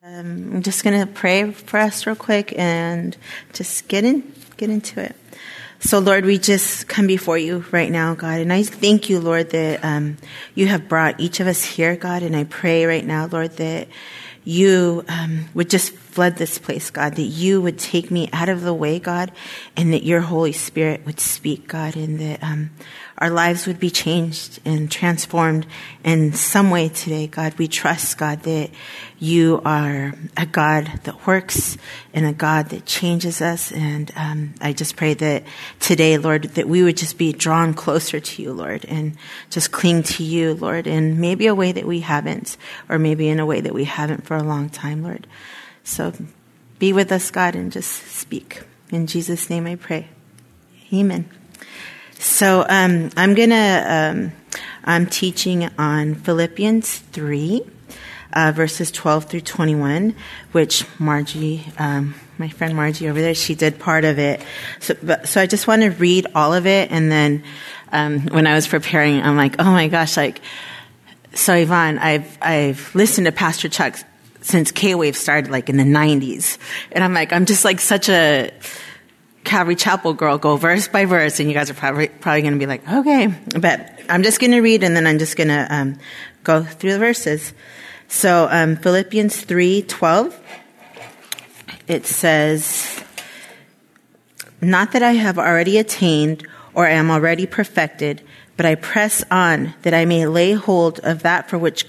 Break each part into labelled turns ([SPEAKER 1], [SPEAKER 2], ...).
[SPEAKER 1] Um, I'm just going to pray for us real quick and just get in, get into it. So, Lord, we just come before you right now, God, and I thank you, Lord, that um, you have brought each of us here, God, and I pray right now, Lord, that you um, would just flood this place, God, that you would take me out of the way, God, and that your Holy Spirit would speak, God, and that um, our lives would be changed and transformed in some way today, God. We trust, God, that you are a God that works and a God that changes us. And um, I just pray that today, Lord, that we would just be drawn closer to you, Lord, and just cling to you, Lord, in maybe a way that we haven't, or maybe in a way that we haven't for a long time, Lord. So be with us, God, and just speak. In Jesus' name I pray. Amen. So um, I'm gonna um, I'm teaching on Philippians three, uh, verses twelve through twenty one, which Margie, um, my friend Margie over there, she did part of it. So, but, so I just want to read all of it, and then um, when I was preparing, I'm like, oh my gosh, like. So Yvonne, I've I've listened to Pastor Chuck since K Wave started, like in the '90s, and I'm like, I'm just like such a Calvary Chapel girl. Go verse by verse, and you guys are probably probably going to be like, okay, but I'm just going to read, and then I'm just going to um, go through the verses. So um, Philippians three twelve, it says, "Not that I have already attained or am already perfected, but I press on that I may lay hold of that for which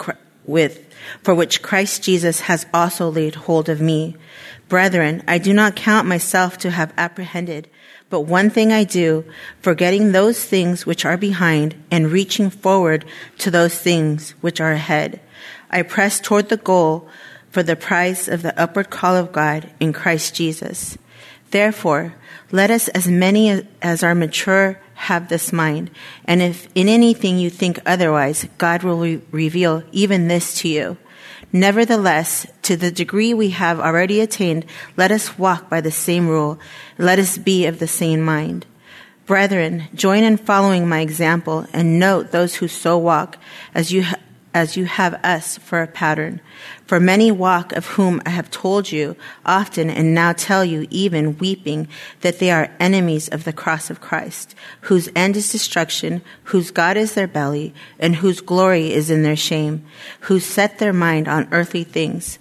[SPEAKER 1] with for which Christ Jesus has also laid hold of me." Brethren, I do not count myself to have apprehended, but one thing I do, forgetting those things which are behind and reaching forward to those things which are ahead. I press toward the goal for the prize of the upward call of God in Christ Jesus. Therefore, let us as many as are mature have this mind. And if in anything you think otherwise, God will re- reveal even this to you. Nevertheless, to the degree we have already attained, let us walk by the same rule. Let us be of the same mind. Brethren, join in following my example and note those who so walk as you, as you have us for a pattern. For many walk of whom I have told you often and now tell you even weeping that they are enemies of the cross of Christ, whose end is destruction, whose God is their belly, and whose glory is in their shame, who set their mind on earthly things.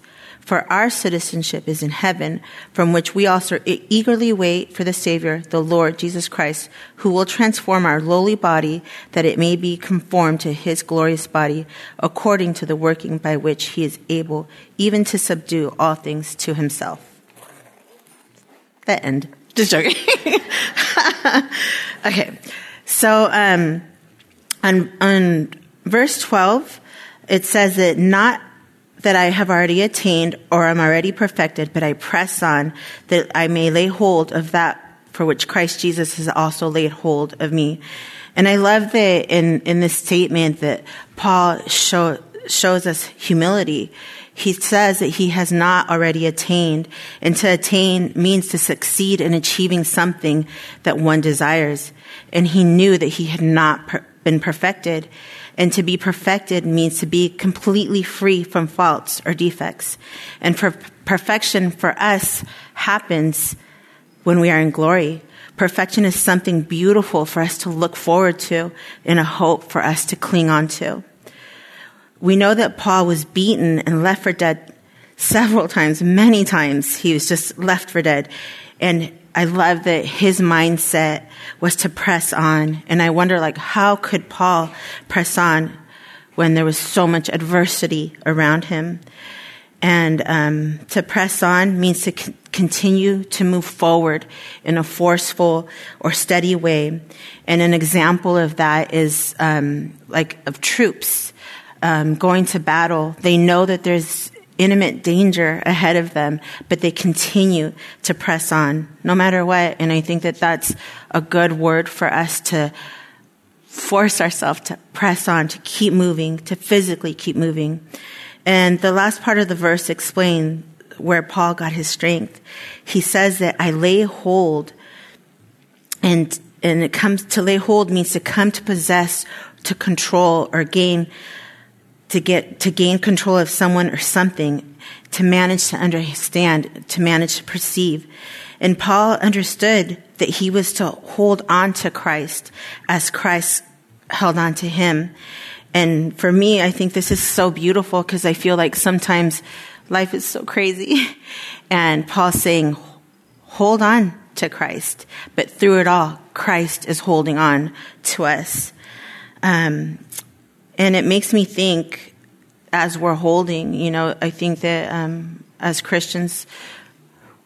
[SPEAKER 1] For our citizenship is in heaven, from which we also eagerly wait for the Savior, the Lord Jesus Christ, who will transform our lowly body that it may be conformed to his glorious body, according to the working by which he is able even to subdue all things to himself. The end. Just joking. okay. So, um, on, on verse 12, it says that not that I have already attained or am already perfected, but I press on that I may lay hold of that for which Christ Jesus has also laid hold of me. And I love that in, in this statement that Paul show, shows us humility. He says that he has not already attained, and to attain means to succeed in achieving something that one desires. And he knew that he had not per- been perfected. And to be perfected means to be completely free from faults or defects. And perfection for us happens when we are in glory. Perfection is something beautiful for us to look forward to and a hope for us to cling on to. We know that Paul was beaten and left for dead several times, many times. He was just left for dead. And I love that his mindset was to press on. And I wonder, like, how could Paul press on when there was so much adversity around him? And um, to press on means to c- continue to move forward in a forceful or steady way. And an example of that is um, like of troops um, going to battle. They know that there's intimate danger ahead of them, but they continue to press on no matter what. And I think that that's a good word for us to force ourselves to press on, to keep moving, to physically keep moving. And the last part of the verse explains where Paul got his strength. He says that I lay hold and and it comes to lay hold means to come to possess, to control or gain to get to gain control of someone or something to manage to understand, to manage to perceive. And Paul understood that he was to hold on to Christ as Christ held on to him. And for me, I think this is so beautiful because I feel like sometimes life is so crazy. And Paul's saying, hold on to Christ. But through it all, Christ is holding on to us. Um, and it makes me think as we're holding, you know, I think that um, as Christians,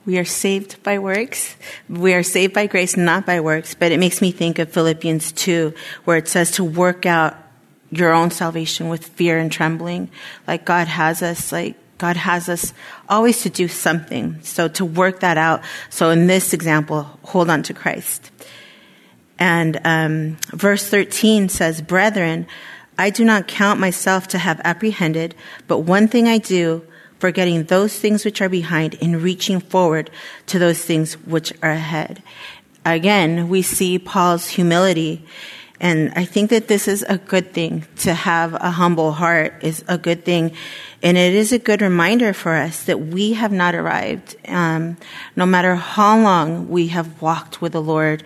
[SPEAKER 1] we are saved by works. We are saved by grace, not by works. But it makes me think of Philippians 2, where it says to work out your own salvation with fear and trembling. Like God has us, like God has us always to do something. So to work that out. So in this example, hold on to Christ. And um, verse 13 says, Brethren, I do not count myself to have apprehended, but one thing I do, forgetting those things which are behind and reaching forward to those things which are ahead. Again, we see Paul's humility. And I think that this is a good thing. To have a humble heart is a good thing. And it is a good reminder for us that we have not arrived. Um, no matter how long we have walked with the Lord,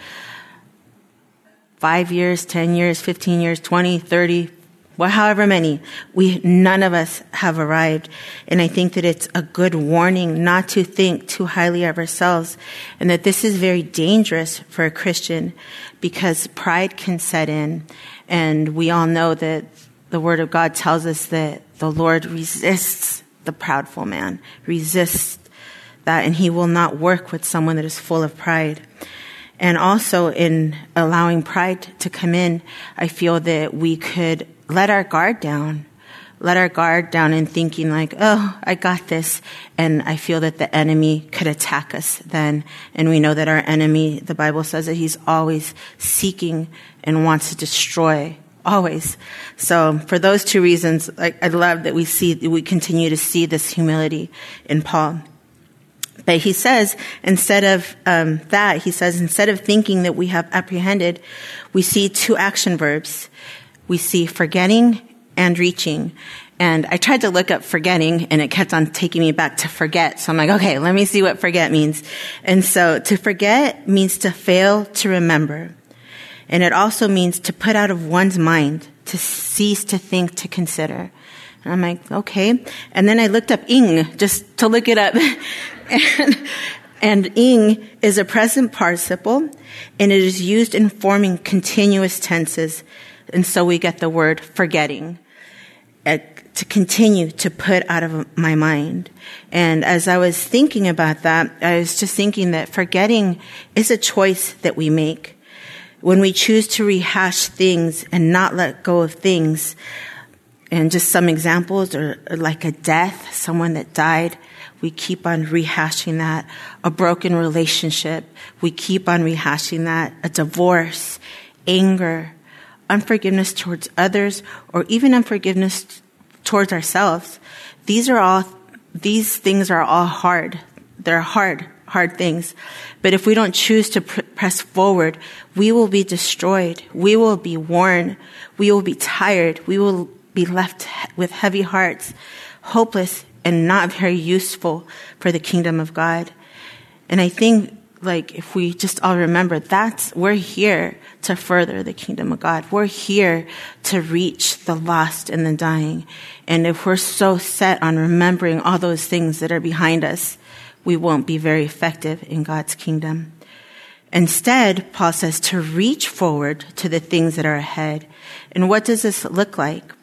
[SPEAKER 1] five years, 10 years, 15 years, 20, 30, well, however many, we, none of us have arrived. And I think that it's a good warning not to think too highly of ourselves and that this is very dangerous for a Christian because pride can set in. And we all know that the word of God tells us that the Lord resists the proudful man, resists that, and he will not work with someone that is full of pride. And also in allowing pride to come in, I feel that we could let our guard down. Let our guard down in thinking like, oh, I got this. And I feel that the enemy could attack us then. And we know that our enemy, the Bible says that he's always seeking and wants to destroy always. So for those two reasons, like, I love that we see, we continue to see this humility in Paul. But he says, instead of um, that, he says, instead of thinking that we have apprehended, we see two action verbs we see forgetting and reaching. And I tried to look up forgetting and it kept on taking me back to forget. So I'm like, okay, let me see what forget means. And so to forget means to fail to remember. And it also means to put out of one's mind, to cease to think, to consider. And I'm like, okay. And then I looked up ing just to look it up. and, and ing is a present participle and it is used in forming continuous tenses and so we get the word forgetting uh, to continue to put out of my mind. And as I was thinking about that, I was just thinking that forgetting is a choice that we make. When we choose to rehash things and not let go of things, and just some examples are like a death, someone that died, we keep on rehashing that. A broken relationship, we keep on rehashing that. A divorce, anger, unforgiveness towards others, or even unforgiveness towards ourselves, these are all, these things are all hard. They're hard, hard things. But if we don't choose to pr- press forward, we will be destroyed. We will be worn. We will be tired. We will be left he- with heavy hearts, hopeless and not very useful for the kingdom of God. And I think like if we just all remember that's we're here to further the kingdom of God. We're here to reach the lost and the dying. And if we're so set on remembering all those things that are behind us, we won't be very effective in God's kingdom. Instead, Paul says to reach forward to the things that are ahead. And what does this look like?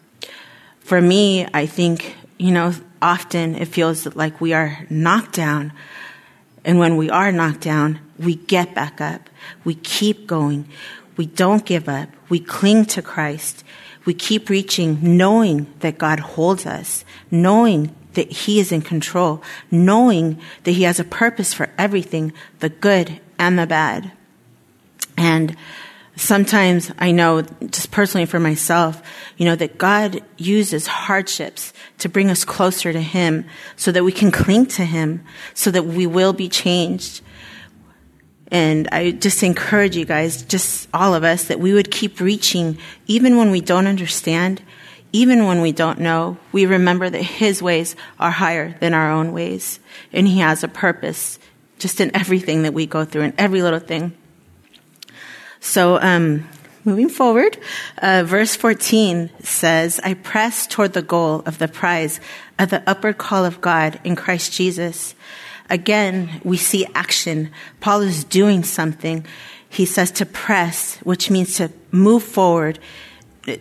[SPEAKER 1] For me, I think, you know, often it feels like we are knocked down and when we are knocked down, we get back up. We keep going. We don't give up. We cling to Christ. We keep reaching, knowing that God holds us, knowing that He is in control, knowing that He has a purpose for everything, the good and the bad. And sometimes I know, just personally for myself, you know, that God uses hardships to bring us closer to Him so that we can cling to Him, so that we will be changed. And I just encourage you guys, just all of us, that we would keep reaching even when we don't understand, even when we don't know, we remember that His ways are higher than our own ways. And He has a purpose just in everything that we go through, in every little thing. So, um, moving forward, uh, verse 14 says, I press toward the goal of the prize of the upward call of God in Christ Jesus. Again, we see action. Paul is doing something. He says to press, which means to move forward,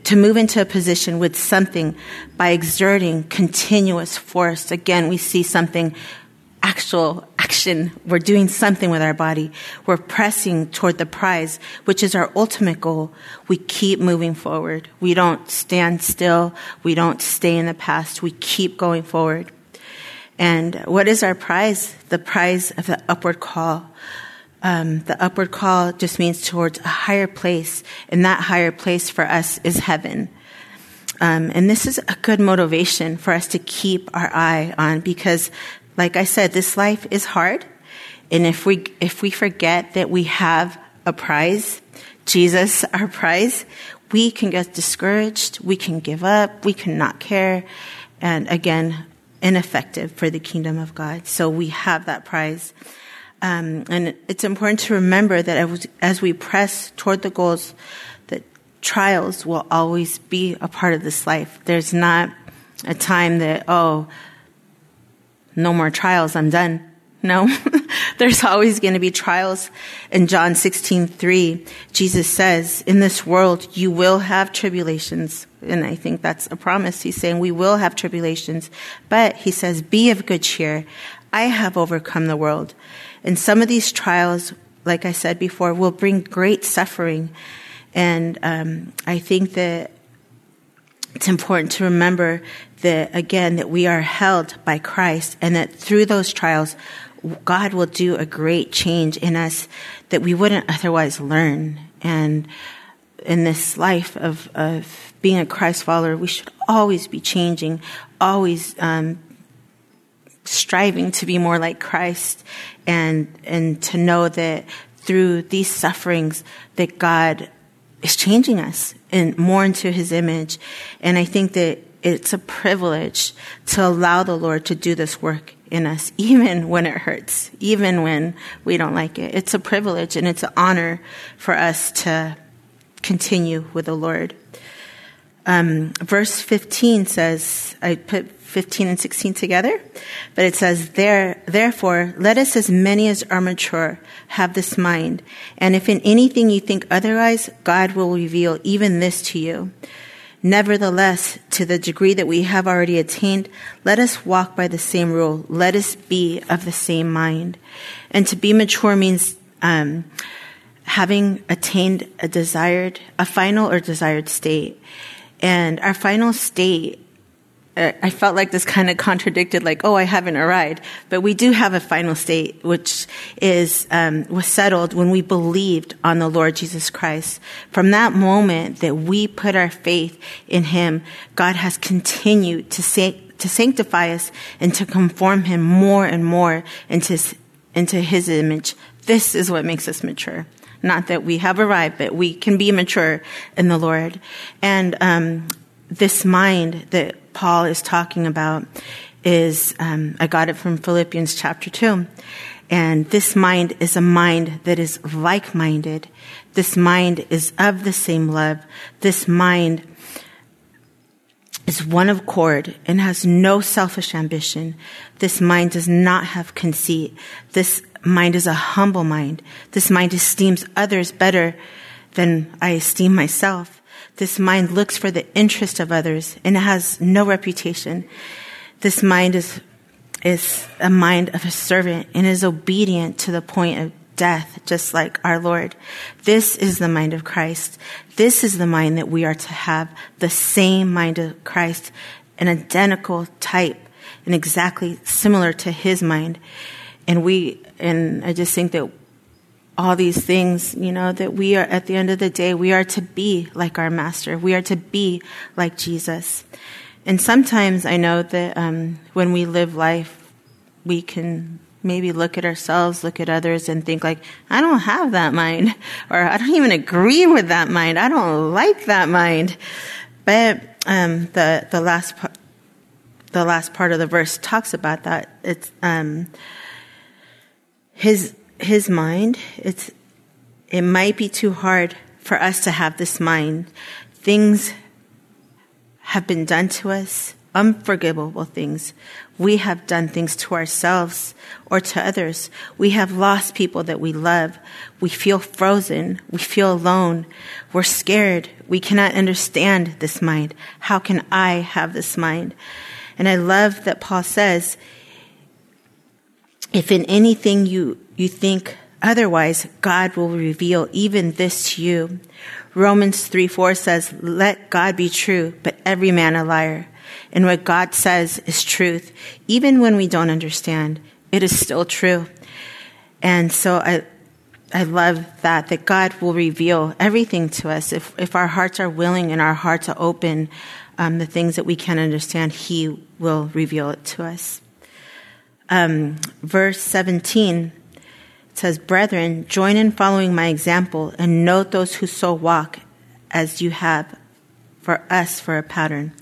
[SPEAKER 1] to move into a position with something by exerting continuous force. Again, we see something actual action. We're doing something with our body. We're pressing toward the prize, which is our ultimate goal. We keep moving forward. We don't stand still. We don't stay in the past. We keep going forward. And what is our prize? The prize of the upward call. Um, the upward call just means towards a higher place, and that higher place for us is heaven. Um, and this is a good motivation for us to keep our eye on because like I said, this life is hard. And if we, if we forget that we have a prize, Jesus, our prize, we can get discouraged. We can give up. We can not care. And again, ineffective for the kingdom of God. So we have that prize. Um, and it's important to remember that as, we press toward the goals, that trials will always be a part of this life. There's not a time that, oh, no more trials, I'm done. No, there's always going to be trials. In John 16, 3, Jesus says, in this world, you will have tribulations. And I think that's a promise. He's saying we will have tribulations, but he says, be of good cheer. I have overcome the world. And some of these trials, like I said before, will bring great suffering. And um, I think that it's important to remember that again that we are held by Christ and that through those trials God will do a great change in us that we wouldn't otherwise learn and in this life of, of being a Christ follower, we should always be changing, always um, striving to be more like Christ, and and to know that through these sufferings that God is changing us and more into His image. And I think that it's a privilege to allow the Lord to do this work in us, even when it hurts, even when we don't like it. It's a privilege and it's an honor for us to continue with the Lord. Um, verse 15 says, I put 15 and 16 together, but it says, there, therefore, let us as many as are mature have this mind. And if in anything you think otherwise, God will reveal even this to you. Nevertheless, to the degree that we have already attained, let us walk by the same rule. Let us be of the same mind. And to be mature means um, having attained a desired, a final or desired state. And our final state I felt like this kind of contradicted, like, oh, I haven't arrived. But we do have a final state, which is um, was settled when we believed on the Lord Jesus Christ. From that moment that we put our faith in Him, God has continued to to sanctify us and to conform Him more and more into into His image. This is what makes us mature. Not that we have arrived, but we can be mature in the Lord. And um, this mind that Paul is talking about is, um, I got it from Philippians chapter 2. And this mind is a mind that is like minded. This mind is of the same love. This mind is one of accord and has no selfish ambition. This mind does not have conceit. This mind is a humble mind. This mind esteems others better than I esteem myself. This mind looks for the interest of others and it has no reputation. This mind is, is a mind of a servant and is obedient to the point of death, just like our Lord. This is the mind of Christ. This is the mind that we are to have, the same mind of Christ, an identical type and exactly similar to his mind. And we, and I just think that all these things, you know, that we are, at the end of the day, we are to be like our master. We are to be like Jesus. And sometimes I know that um, when we live life, we can maybe look at ourselves, look at others, and think like, I don't have that mind, or I don't even agree with that mind. I don't like that mind. But um, the the last part, the last part of the verse talks about that. It's um, his his mind. It's it might be too hard for us to have this mind. Things have been done to us, unforgivable things. We have done things to ourselves or to others. We have lost people that we love. We feel frozen. We feel alone. We're scared. We cannot understand this mind. How can I have this mind? And I love that Paul says, if in anything you, you think otherwise, God will reveal even this to you. Romans 3 4 says, Let God be true, but every man a liar. And what God says is truth. Even when we don't understand, it is still true. And so I, I love that, that God will reveal everything to us. If, if our hearts are willing and our hearts are open, um, the things that we can't understand, He will reveal it to us. Um, verse 17 says, Brethren, join in following my example and note those who so walk as you have for us for a pattern.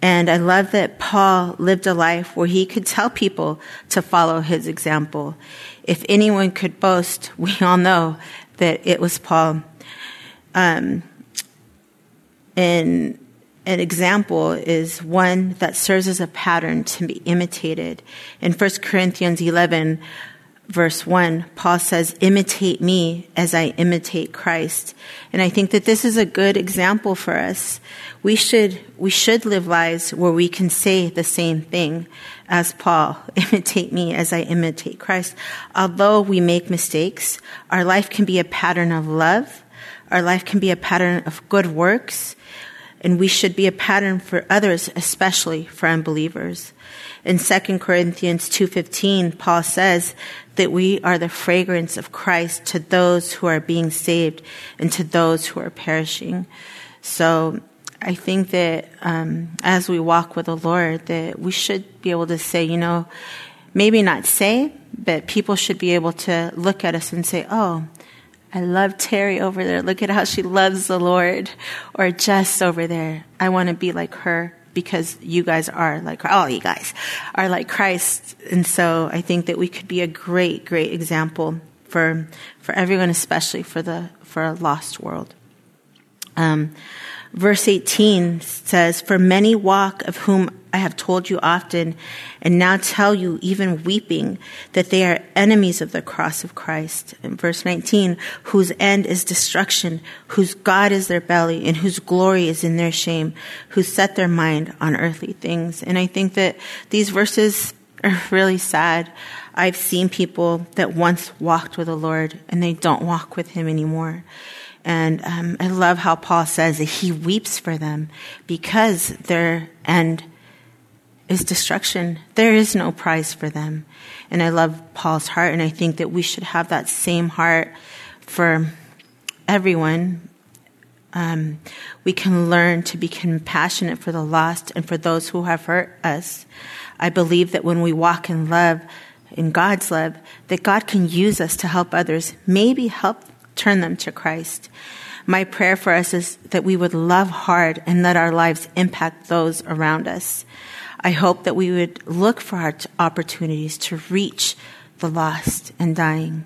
[SPEAKER 1] And I love that Paul lived a life where he could tell people to follow his example. If anyone could boast, we all know that it was Paul. Um, and an example is one that serves as a pattern to be imitated. In 1 Corinthians 11, verse 1, Paul says, Imitate me as I imitate Christ. And I think that this is a good example for us. We should, we should live lives where we can say the same thing as Paul, imitate me as I imitate Christ. Although we make mistakes, our life can be a pattern of love. Our life can be a pattern of good works and we should be a pattern for others, especially for unbelievers. In 2 Corinthians 2:15, Paul says that we are the fragrance of Christ to those who are being saved and to those who are perishing. So I think that um, as we walk with the Lord, that we should be able to say, you know, maybe not say, but people should be able to look at us and say, "Oh, I love Terry over there. Look at how she loves the Lord. Or Jess over there. I want to be like her because you guys are like, all you guys are like Christ. And so I think that we could be a great, great example for, for everyone, especially for the, for a lost world. Um, verse 18 says, For many walk of whom I have told you often, and now tell you, even weeping, that they are enemies of the cross of Christ. In verse 19, whose end is destruction, whose God is their belly, and whose glory is in their shame, who set their mind on earthly things. And I think that these verses are really sad. I've seen people that once walked with the Lord and they don't walk with Him anymore. And um, I love how Paul says that he weeps for them because their end is destruction. There is no prize for them. And I love Paul's heart, and I think that we should have that same heart for everyone. Um, we can learn to be compassionate for the lost and for those who have hurt us. I believe that when we walk in love, in God's love, that God can use us to help others, maybe help turn them to Christ. My prayer for us is that we would love hard and let our lives impact those around us. I hope that we would look for our opportunities to reach the lost and dying.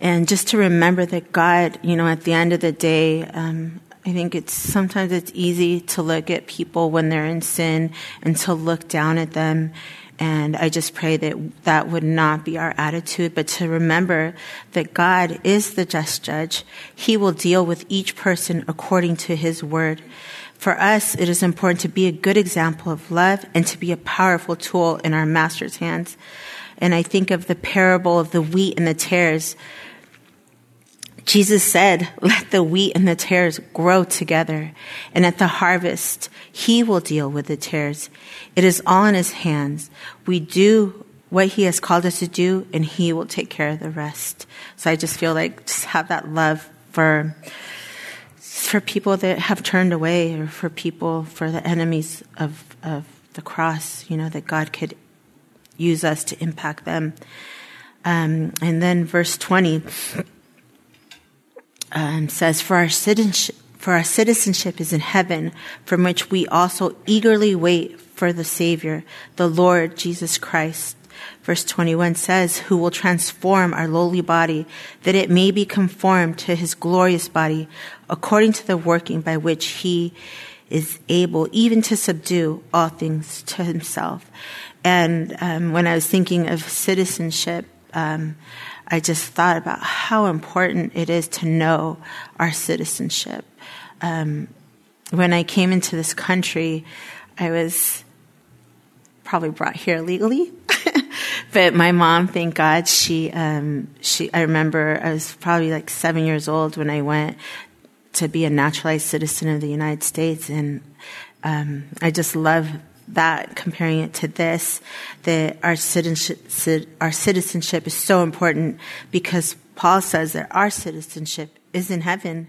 [SPEAKER 1] And just to remember that God, you know, at the end of the day, um, I think it's sometimes it's easy to look at people when they're in sin and to look down at them. And I just pray that that would not be our attitude, but to remember that God is the just judge. He will deal with each person according to his word. For us, it is important to be a good example of love and to be a powerful tool in our master's hands. And I think of the parable of the wheat and the tares. Jesus said, let the wheat and the tares grow together. And at the harvest, he will deal with the tares. It is all in his hands. We do what he has called us to do and he will take care of the rest. So I just feel like just have that love for for people that have turned away or for people, for the enemies of, of the cross, you know, that God could use us to impact them. Um, and then verse 20 um, says, for our, citizenship, For our citizenship is in heaven, from which we also eagerly wait for the Savior, the Lord Jesus Christ. Verse 21 says, who will transform our lowly body that it may be conformed to his glorious body according to the working by which he is able even to subdue all things to himself. And um, when I was thinking of citizenship, um, I just thought about how important it is to know our citizenship. Um, when I came into this country, I was probably brought here legally. but my mom, thank God, she, um, she, I remember I was probably like seven years old when I went to be a naturalized citizen of the United States. And, um, I just love that comparing it to this, that our citizenship, our citizenship is so important because Paul says that our citizenship is in heaven.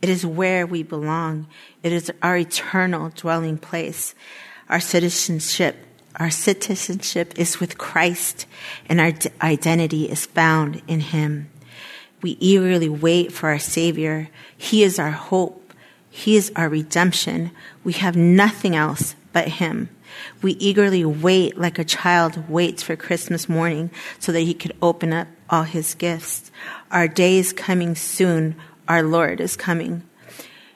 [SPEAKER 1] It is where we belong. It is our eternal dwelling place. Our citizenship, our citizenship is with Christ and our identity is found in Him. We eagerly wait for our Savior. He is our hope. He is our redemption. We have nothing else but Him. We eagerly wait like a child waits for Christmas morning so that he could open up all his gifts. Our day is coming soon. Our Lord is coming.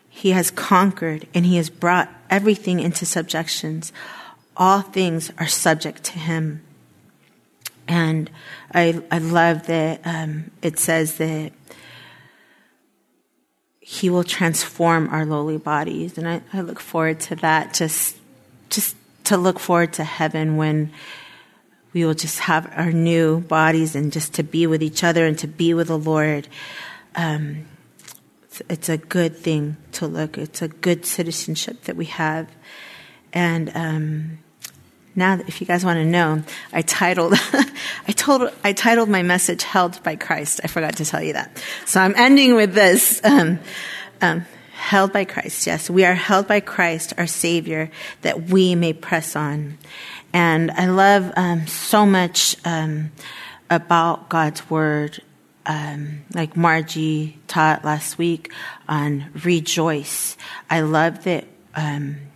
[SPEAKER 1] He has conquered and he has brought everything into subjections. All things are subject to him. And I, I love that um, it says that he will transform our lowly bodies. And I, I look forward to that just just to look forward to heaven when we will just have our new bodies and just to be with each other and to be with the Lord. Um, it's, it's, a good thing to look. It's a good citizenship that we have. And um, now, if you guys want to know, I titled, I told, I titled my message "Held by Christ." I forgot to tell you that, so I'm ending with this. Um, um held by Christ. Yes, we are held by Christ, our Savior, that we may press on. And I love um, so much um, about God's Word. Um, like Margie taught last week on rejoice. I love that um,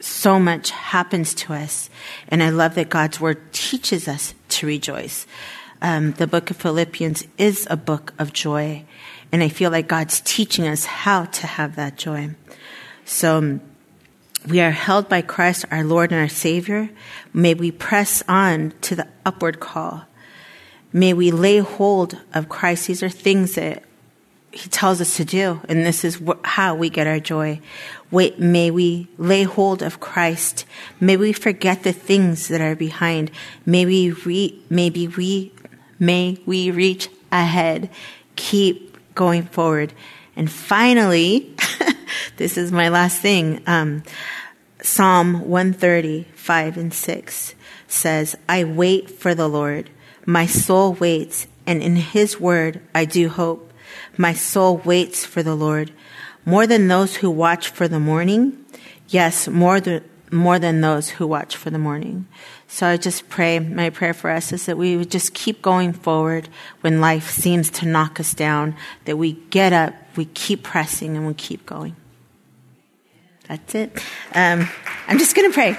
[SPEAKER 1] so much happens to us, and I love that God's Word teaches us to rejoice. Um, the book of Philippians is a book of joy. And I feel like God's teaching us how to have that joy. So um, we are held by Christ, our Lord and our Savior. May we press on to the upward call. May we lay hold of Christ. These are things that He tells us to do, and this is wh- how we get our joy. Wait, may we lay hold of Christ. May we forget the things that are behind. May we re- maybe we, may we reach ahead. Keep going forward. And finally, this is my last thing. Um, Psalm 130, 5 and 6 says, I wait for the Lord. My soul waits, and in his word I do hope. My soul waits for the Lord. More than those who watch for the morning. Yes, more than, more than those who watch for the morning. So I just pray, my prayer for us is that we would just keep going forward when life seems to knock us down, that we get up, we keep pressing, and we keep going. That's it. Um, I'm just going to pray.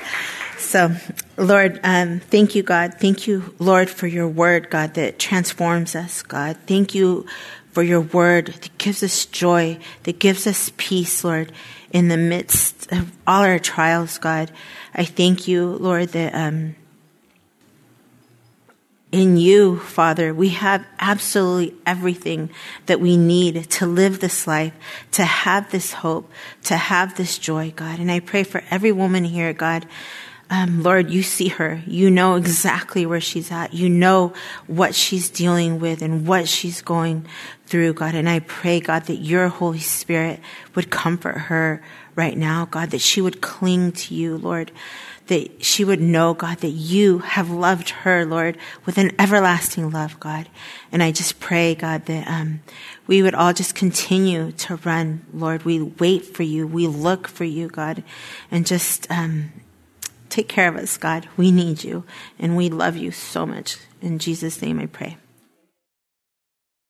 [SPEAKER 1] So, Lord, um, thank you, God. Thank you, Lord, for your word, God, that transforms us, God. Thank you for your word that gives us joy, that gives us peace, Lord, in the midst of all our trials, God. I thank you, Lord, that um, in you, Father, we have absolutely everything that we need to live this life, to have this hope, to have this joy, God. And I pray for every woman here, God. Um, Lord, you see her. You know exactly where she's at. You know what she's dealing with and what she's going through, God. And I pray, God, that your Holy Spirit would comfort her right now, God, that she would cling to you, Lord that she would know, God, that you have loved her, Lord, with an everlasting love, God. And I just pray, God, that um, we would all just continue to run, Lord. We wait for you. We look for you, God, and just um, take care of us, God. We need you, and we love you so much. In Jesus' name I pray.